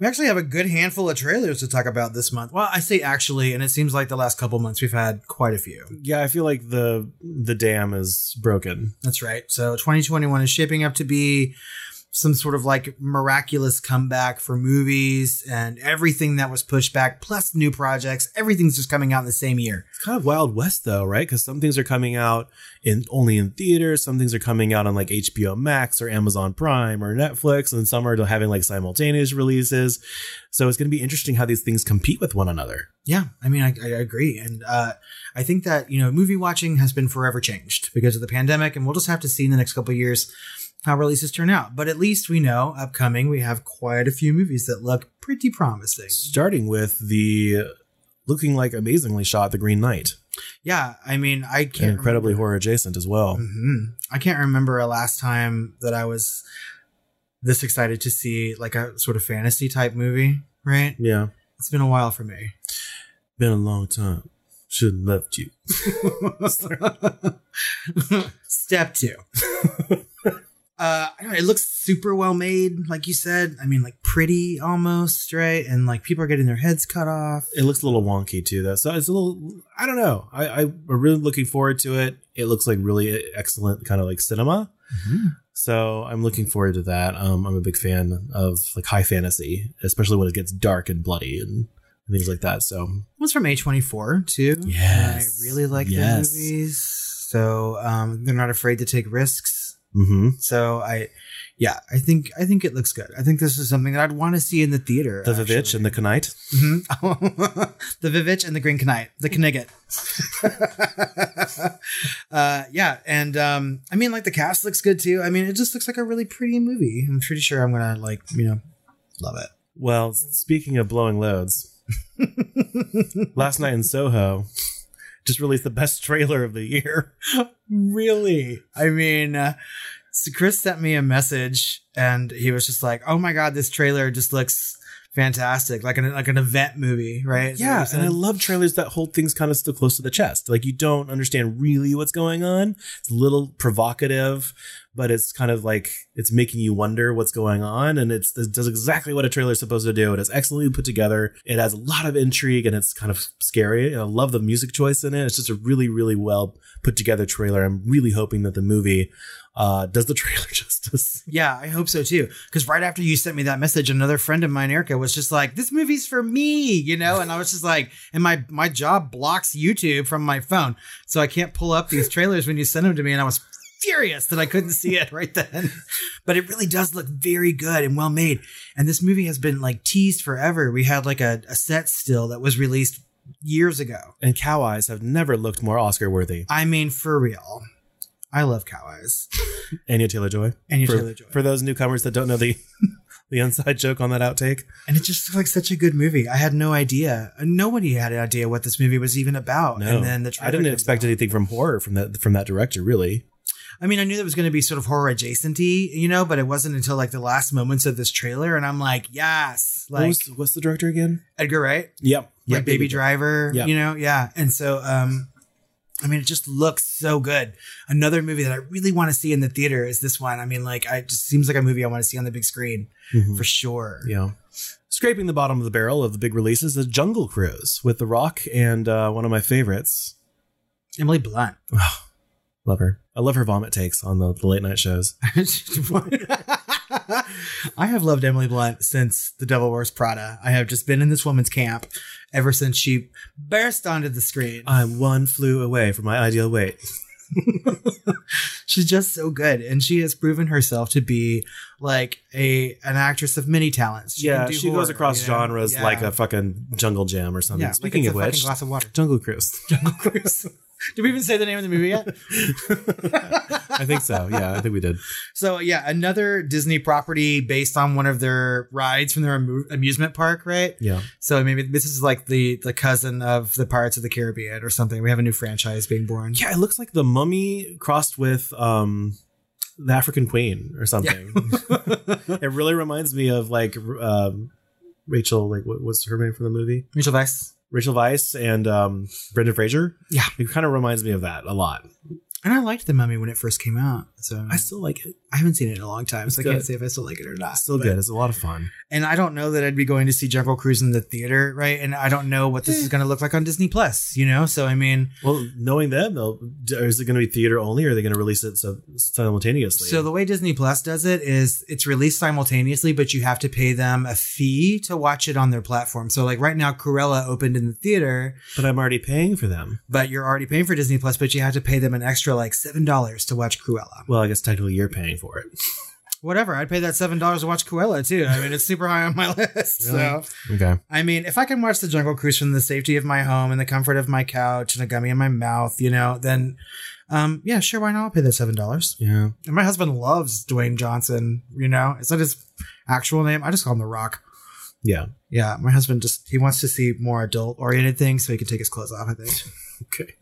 We actually have a good handful of trailers to talk about this month. Well, I say actually, and it seems like the last couple months we've had quite a few. Yeah, I feel like the the dam is broken. That's right. So 2021 is shaping up to be some sort of like miraculous comeback for movies and everything that was pushed back, plus new projects. Everything's just coming out in the same year. It's kind of Wild West though, right? Because some things are coming out in only in theaters, some things are coming out on like HBO Max or Amazon Prime or Netflix, and some are having like simultaneous releases. So it's going to be interesting how these things compete with one another. Yeah, I mean, I, I agree, and uh, I think that you know, movie watching has been forever changed because of the pandemic, and we'll just have to see in the next couple of years how releases turn out. But at least we know upcoming we have quite a few movies that look pretty promising. Starting with the looking like amazingly shot The Green Knight, Yeah, I mean, I can't incredibly horror adjacent as well. hmm I can't remember a last time that I was this excited to see like a sort of fantasy type movie. Right? Yeah, It's been a while for me. been a long time. should have left you. Step two. Uh, know, it looks super well made, like you said. I mean, like pretty almost, right? And like people are getting their heads cut off. It looks a little wonky too, though. So it's a little. I don't know. I, I am really looking forward to it. It looks like really excellent, kind of like cinema. So I'm looking forward to that. Um, I'm a big fan of like high fantasy, especially when it gets dark and bloody and things like that. So One's from A24 too. Yes. I really like Yes. their movies. So um, they're not afraid to take risks. Hmm So I, yeah, I think I think it looks good. I think this is something that I'd want to see in the theater. the Vivitch and the Knight. Mhm. the Vivitch and the Green Knight, the Knigget. uh, yeah, and um, I mean, like the cast looks good too. I mean, it just looks like a really pretty movie. I'm pretty sure I'm gonna like you know love it. Well, speaking of blowing loads, last night in Soho just released the best trailer of the year. really? I mean, uh, so Chris sent me a message, and he was just like, "Oh my god, this trailer just looks." Fantastic, like an like an event movie, right? Is Yeah, and I love trailers that hold things kind of still close to the chest. Like you don't understand really what's going on. It's a little provocative, but it's kind of like it's making you wonder what's going on, and it's it does exactly what a trailer is supposed to do. It is excellently put together. It has a lot of intrigue, and it's kind of scary. I love the music choice in it. It's just a really, really well put together trailer. I'm really hoping that the movie uh, does the trailer justice. Yeah, I hope so too. Because right after you sent me that message, another friend of mine, Erica, was just like, "This movie's for me," you know. And I was just like, and my my job blocks YouTube from my phone, so I can't pull up these trailers when you send them to me. And I was furious that I couldn't see it right then. But it really does look very good and well made. And this movie has been like teased forever. We had like a, a set still that was released years ago. And cow eyes have never looked more Oscar worthy. I mean, for real. I love cow eyes. Anya Taylor Joy. Anya for, Taylor-Joy. For those newcomers that don't know the the inside joke on that outtake. And it just looked like such a good movie. I had no idea. Nobody had an idea what this movie was even about. No, And then the I didn't expect out. anything from horror from that from that director. Really, I mean, I knew there was going to be sort of horror adjacenty, you know, but it wasn't until like the last moments of this trailer, and I'm like, yes, what like was, what's the director again? Edgar Wright, Yep, like Baby Driver, Yeah. you know, yeah. And so, um, I mean, it just looks so good. Another movie that I really want to see in the theater is this one. I mean, like, I it just seems like a movie I want to see on the big screen Mhm. for sure. Yeah. Scraping the bottom of the barrel of the big releases is Jungle Cruise with The Rock and uh, one of my favorites. Emily Blunt. Love her. I love her vomit takes on the, the late night shows. I have loved Emily Blunt since The Devil Wears Prada. I have just been in this woman's camp ever since she burst onto the screen. I'm one flew away from my ideal weight. She's just so good, and she has proven herself to be like a an actress of many talents. She yeah, can do she horror, goes across you know? genres Yeah. like a fucking jungle jam or something. yeah. like Speaking it's of a which, glass of water. Jungle Cruise. Jungle Cruise. Did we even say the name of the movie yet? I think so. Yeah, I think we did. So yeah, another Disney property based on one of their rides from their amu- amusement park, right? Yeah. So maybe this is like the the cousin of the Pirates of the Caribbean or something. We have a new franchise being born. Yeah, it looks like the mummy crossed with um the African Queen or something. it really reminds me of like um Rachel, like what, what's her name from the movie? Rachel Weisz. Rachel Weisz and um Brendan Fraser. Yeah. It kind of reminds me of that a lot. And I liked The Mummy when it first came out. So I still like it. I haven't seen it in a long time, so I can't say if I still like it or not. Still But- good. It's a lot of fun. And I don't know that I'd be going to see Jungle Cruise in the theater, right? And I don't know what this is eh. going to look like on Disney Plus, you know? So I mean, Well, knowing them, they'll is it going to be theater only, or are they going to release it so, simultaneously? so the way Disney Plus does it is it's released simultaneously, but you have to pay them a fee to watch it on their platform. So like right now, Cruella opened in the theater, but I'm already paying for them. but you're already paying for Disney Plus, but you have to pay them an extra like seven dollars to watch Cruella. Well, I guess technically you're paying for it. Whatever, I'd pay that seven dollars to watch Cruella too. I mean, it's super high on my list. So Okay. I mean, if I can watch the Jungle Cruise from the safety of my home and the comfort of my couch and a gummy in my mouth, you know, then um, yeah, sure, why not? I'll pay that seven dollars. Yeah. And my husband loves Dwayne Johnson. You know, is that his actual name? I just call him The Rock. Yeah. Yeah, my husband just he wants to see more adult oriented things so he can take his clothes off. I think. Okay.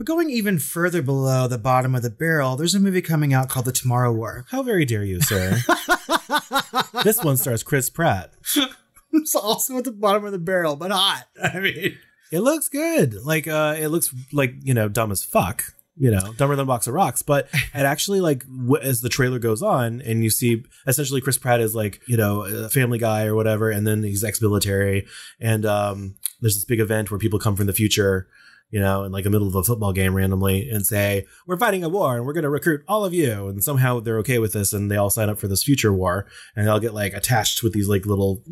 But going even further below the bottom of the barrel, there's a movie coming out called The Tomorrow War. How very dare you, sir? this one stars Chris Pratt. it's also at the bottom of the barrel, but hot. I mean, It looks good. Like uh it looks like, you know, dumb as fuck. You know, dumber than a box of rocks. But it actually like w- as the trailer goes on and you see essentially Chris Pratt is like, you know, a family guy or whatever, and then he's ex-military. And um there's this big event where people come from the future you know, in like the middle of a football game randomly and say, We're fighting a war and we're going to recruit all of you. And somehow they're okay with this and they all sign up for this future war and they'll get like attached with these like little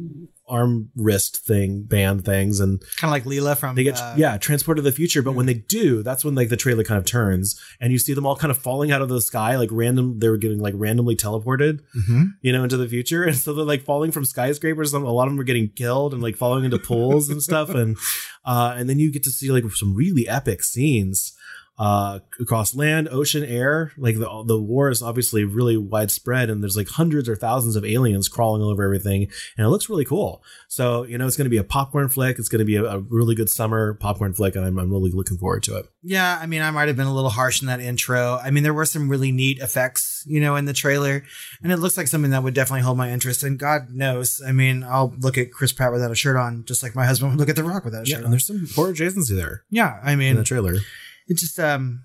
arm wrist thing band things and Kind of like Leela from they get uh, yeah transported to the future but when they do that's when like the trailer kind of turns and you see them all kind of falling out of the sky like random they were getting like randomly teleported mhm. you know into the future and so they're like falling from skyscrapers a lot of them are getting killed and like falling into pools and stuff and uh and then you get to see like some really epic scenes uh across land ocean air like the, the war is obviously really widespread and there's like hundreds or thousands of aliens crawling all over everything and it looks really cool so you know it's going to be a popcorn flick it's going to be a, a really good summer popcorn flick and I'm, I'm really looking forward to it Yeah, I mean, I might have been a little harsh in that intro. I mean, there were some really neat effects, you know, in the trailer, and it looks like something that would definitely hold my interest. And God knows, I mean, I'll look at Chris Pratt without a shirt on, just like my husband would look at The Rock without a yeah shirt and on. there's some horror adjacency there Yeah, I mean, in the trailer it just, um,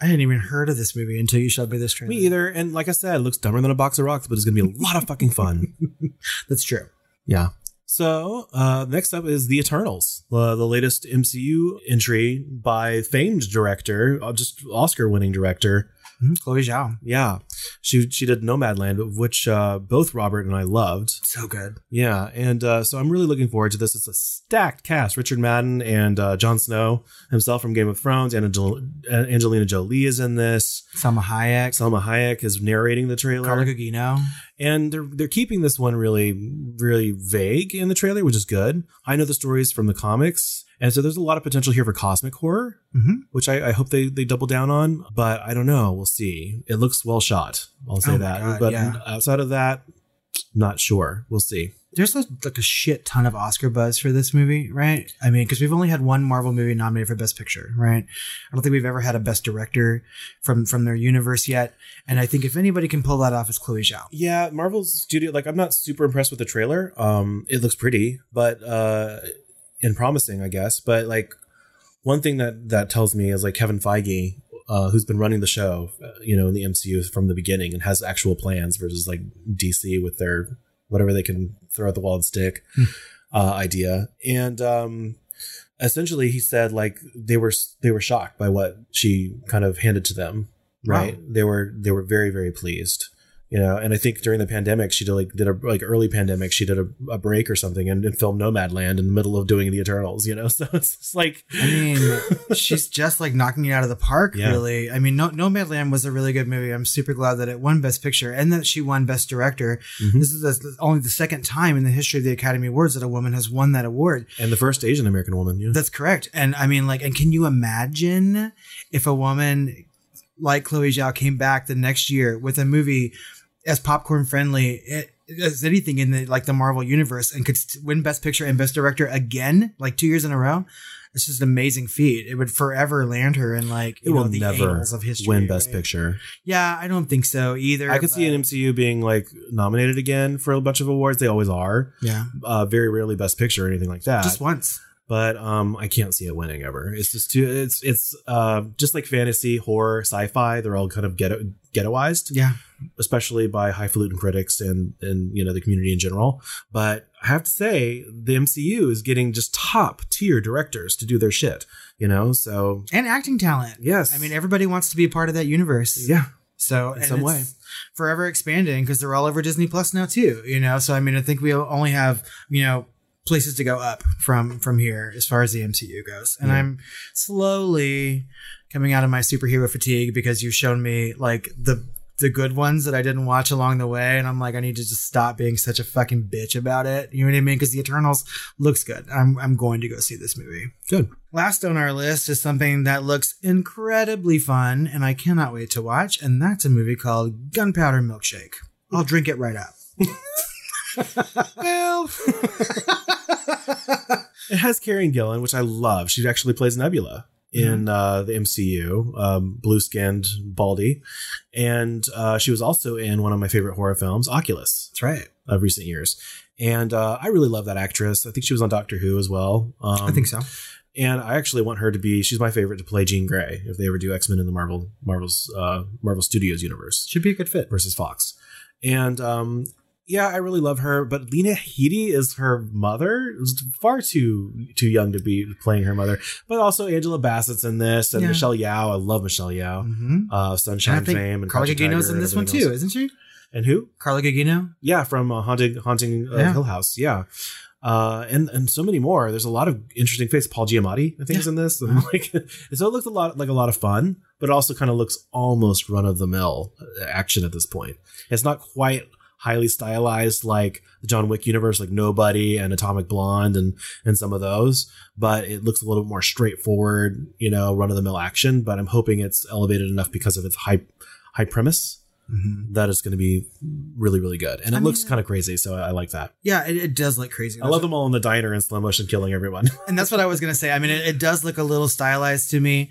I hadn't even heard of this movie until you showed me this trailer. me either and like i said it looks dumber than a box of rocks but it's going to be a lot of fucking fun That's true. Yeah. So uh, next up is The Eternals, the, the latest MCU entry by famed director, uh, just Oscar-winning director. Mhm, Chloe Zhao, Yeah, she she did Nomadland, which uh, both Robert and I loved. so good. Yeah, and uh, so I'm really looking forward to this. It's a stacked cast: Richard Madden and uh, Jon Snow himself from Game of Thrones. Angel- Angelina Jolie is in this. Salma Hayek, Salma Hayek is narrating the trailer Carla Gugino. and they're they're keeping this one really really vague in the trailer, which is good. I know the stories from the comics, and so there's a lot of potential here for cosmic horror, Mhm. which I, I hope they they double down on. But I don't know. We'll see. It looks well shot. I'll say Oh that. God, but yeah. outside of that, not sure. We'll see. There's a, like a shit ton of Oscar buzz for this movie, right? I mean, because we've only had one Marvel movie nominated for Best Picture, right? I don't think we've ever had a Best Director from from their universe yet. And I think if anybody can pull that off, it's Chloe Zhao. Yeah, Marvel's studio. Like, I'm not super impressed with the trailer. Um, it looks pretty, but uh, and promising, I guess. But like, one thing that that tells me is like Kevin Feige, uh, who's been running the show, uh, you know, in the MCU from the beginning and has actual plans versus like DC with their whatever they can throw at the wall and stick Hmm. uh, idea. And um, essentially, he said like they were they were shocked by what she kind of handed to them. Right? They were they were very very pleased you know and i think during the pandemic she did like did a like early pandemic she did a, a break or something and, and filmed nomadland in the middle of doing the eternals you know so it's just like I mean, she's just like knocking it out of the park, Yeah. really. I mean, no- Nomadland was a really good movie. I'm super glad that it won Best Picture and that she won Best Director. Mhm. This is the, only the second time in the history of the Academy Awards that a woman has won that award. and the first asian american woman yeah. That's correct. And I mean, like, and can you imagine if a woman like Chloe Zhao came back the next year with a movie as popcorn friendly it- as anything in the like the Marvel universe and could win Best Picture and Best Director again, like two years in a row? It's just an amazing feat. It would forever land her in like it you know, will the never of history. win best right? picture Yeah, I don't think so either. i could see an mcu being like nominated again for a bunch of awards they always are Yeah, uh very rarely best picture or anything like that just once. but um i can't see it winning ever it's just too it's it's uh just like fantasy horror sci-fi they're all kind of ghetto ghettoized Yeah, especially by highfalutin critics and and you know the community in general. But I have to say, the MCU is getting just top tier directors to do their shit. You know, so and acting talent. yes, I mean, everybody wants to be a part of that universe. yeah, So In some way. forever expanding because they're all over Disney Plus now too. You know, so I mean, I think we only have you know places to go up from from here as far as the MCU goes, and Yeah. I'm slowly coming out of my superhero fatigue because you've shown me like the the good ones that I didn't watch along the way, and I'm like, I need to just stop being such a fucking bitch about it. You know what I mean? Because the Eternals looks good. I'm I'm going to go see this movie. good. Last on our list is something that looks incredibly fun and I cannot wait to watch, and that's a movie called Gunpowder Milkshake. I'll drink it right up. Well, it has Karen Gillan, which I love. She actually plays Nebula in uh, the MCU, um, blue skinned Baldy, and uh, she was also in one of my favorite horror films, Oculus. That's right. of recent years. And uh, I really love that actress. I think she was on Doctor Who as well. Um, I think so. And I actually want her to be. She's my favorite to play Jean Grey if they ever do X Men in the Marvel Marvel's uh, Marvel Studios universe Should be a good fit. versus Fox. And um, yeah, I really love her. But Lena Headey is her mother. Is far too too young to be playing her mother. But also Angela Bassett's in this, and Yeah. Michelle Yeoh. I love Michelle Yeoh. Mm-hmm. Uh, Sunshine think Fame and Carla Gugino's in this one too, else. isn't she? And who? Carla Gugino. Yeah, from uh, Haunting Haunting uh, Yeah. Hill House. Yeah. Uh, and and so many more. There's a lot of interesting faces. Paul Giamatti, I think, is in this. And like, so it looks a lot like a lot of fun, but it also kind of looks almost run of the mill action at this point. It's not quite highly stylized like the John Wick universe, like Nobody and Atomic Blonde and and some of those, but it looks a little bit more straightforward, you know, run of the mill action. But I'm hoping it's elevated enough because of its high high premise Mm-hmm. that it's going to be really really good, and it I looks kind of crazy. So I, I like that. Yeah, it, it does look crazy. I love them all in the diner in slow motion, killing everyone. and that's what I was gonna say. I mean, it, it does look a little stylized to me.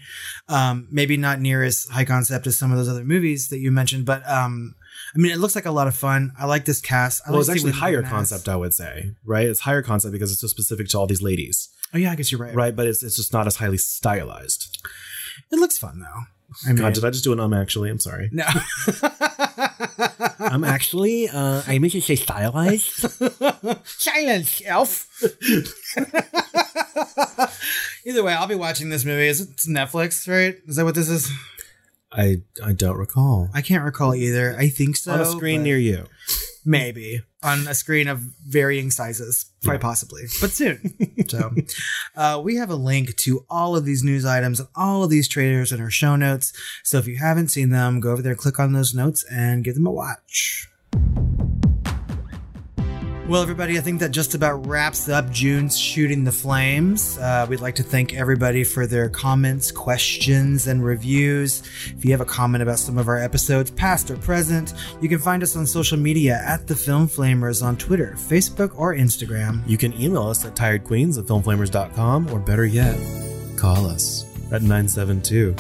Um, maybe not near as high concept as some of those other movies that you mentioned, but um, I mean, it looks like a lot of fun. I like this cast. I well, like it's actually higher concept, I would say. Right? It's higher concept because it's so specific to all these ladies, Oh yeah, I guess you're right. right? But it's it's just not as highly stylized. It looks fun though. I mean, God, did I just do an um? Actually, I'm sorry. no. I'm actually. Uh, I meant to say stylized. Silence, elf. Either way, I'll be watching this movie. Is it it's Netflix, right? Is that what this is? I I don't recall. I can't recall either. I think so. On a screen near you. maybe on a screen of varying sizes, quite Yeah. possibly, but soon. so, uh, we have a link to all of these news items and all of these trailers in our show notes. So if you haven't seen them, go over there, click on those notes, and give them a watch. Well, everybody, I think that just about wraps up June's Shooting the Flames. Uh, we'd like to thank everybody for their comments, questions, and reviews. If you have a comment about some of our episodes, past or present, you can find us on social media at The Film Flamers on Twitter, Facebook, or Instagram. You can email us at tiredqueens at filmflamers.com or better yet, call us at 972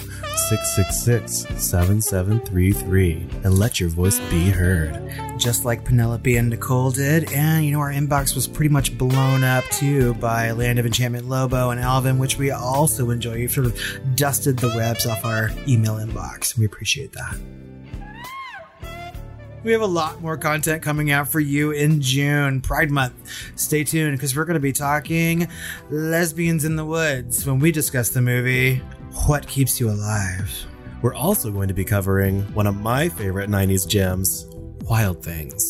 666 7733 and let your voice be heard. just like Penelope and Nicole did. And, you know, our inbox was pretty much blown up too by Land of Enchantment Lobo and Alvin, which we also enjoy. You've sort of dusted the webs off our email inbox. We appreciate that. We have a lot more content coming out for you in June, Pride Month. Stay tuned because we're going to be talking lesbians in the woods when we discuss the movie What Keeps You Alive. We're also going to be covering one of my favorite 90s gems, Wild Things.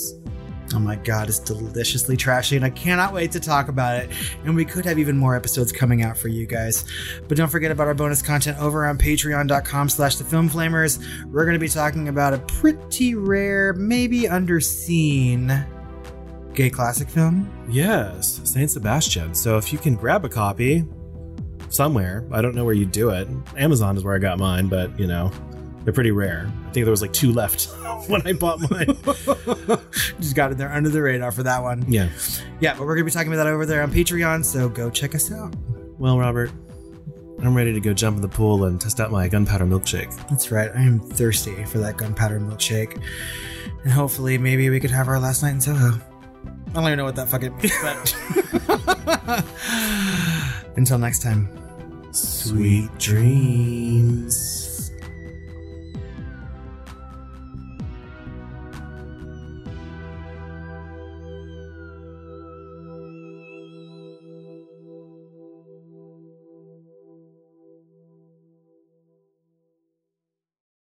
Oh my god, it's deliciously trashy, and I cannot wait to talk about it. And we could have even more episodes coming out for you guys. But don't forget about our bonus content over on patreon.com slash the film flamers. We're gonna be talking about a pretty rare, maybe underseen gay classic film. Yes, Saint Sebastian. So if you can grab a copy somewhere, I don't know where you do it. Amazon is where I got mine, but you know, they're pretty rare. I think there was like two left when I bought mine. Just got it there under the radar for that one. yeah. Yeah, but we're gonna be talking about that over there on Patreon, so go check us out. Well, Robert, I'm ready to go jump in the pool and test out my gunpowder milkshake. That's right. I am thirsty for that gunpowder milkshake. And hopefully, maybe we could have our last night in Soho. I don't even know what that fucking means, but. Until next time. Sweet dreams.